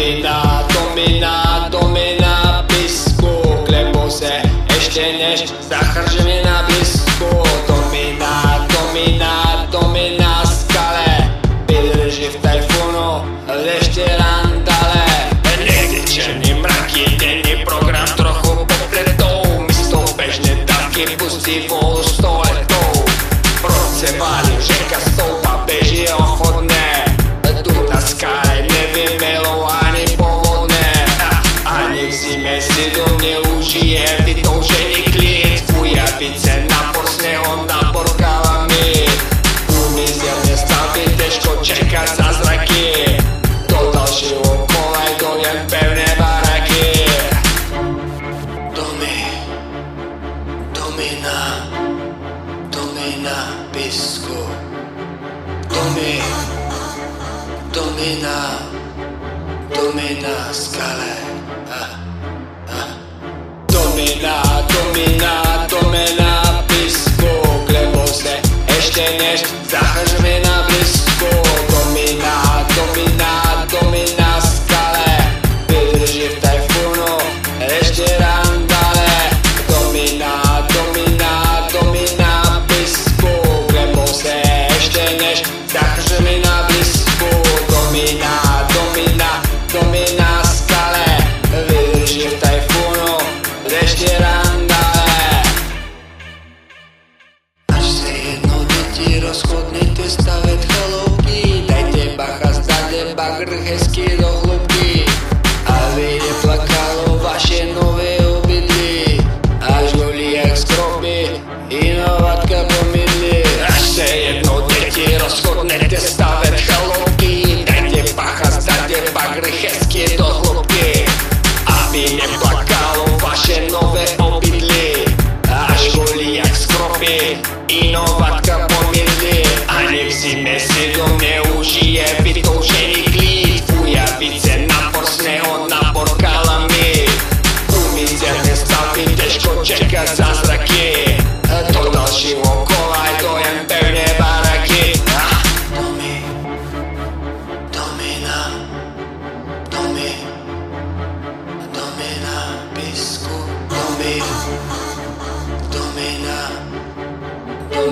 domina, domina. Сахар же меня бьет Domina, domina pesco. Dome, domina, domena scale. Ah, ah. Domena, domena. Yeni Inovatka Pomirli Alexi Mesut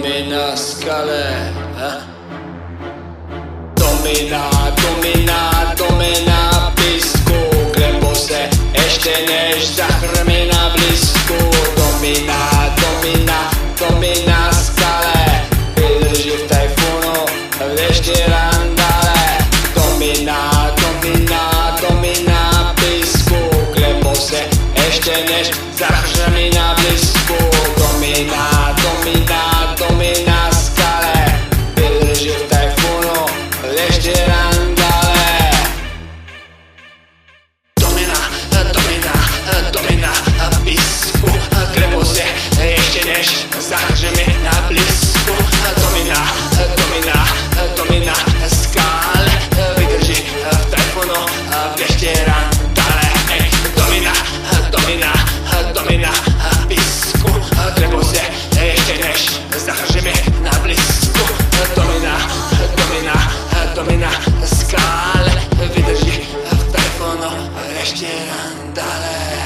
mi na skale. Ha? Domina, domina, domina písku, krembo se ještě než zahrmi na blízku. Domina, domina, domina skale, vydrží v tajfunu, v dešti ráno. než zahřemi na blízku Domina, domina, domina skále vydrží v telefonu v ještě rantale Ej, domina, domina, domina písku. Trebu se ještě než zahřemi na blízku Domina, domina, domina skále vydrží v telefonu ještě rantale